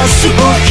possible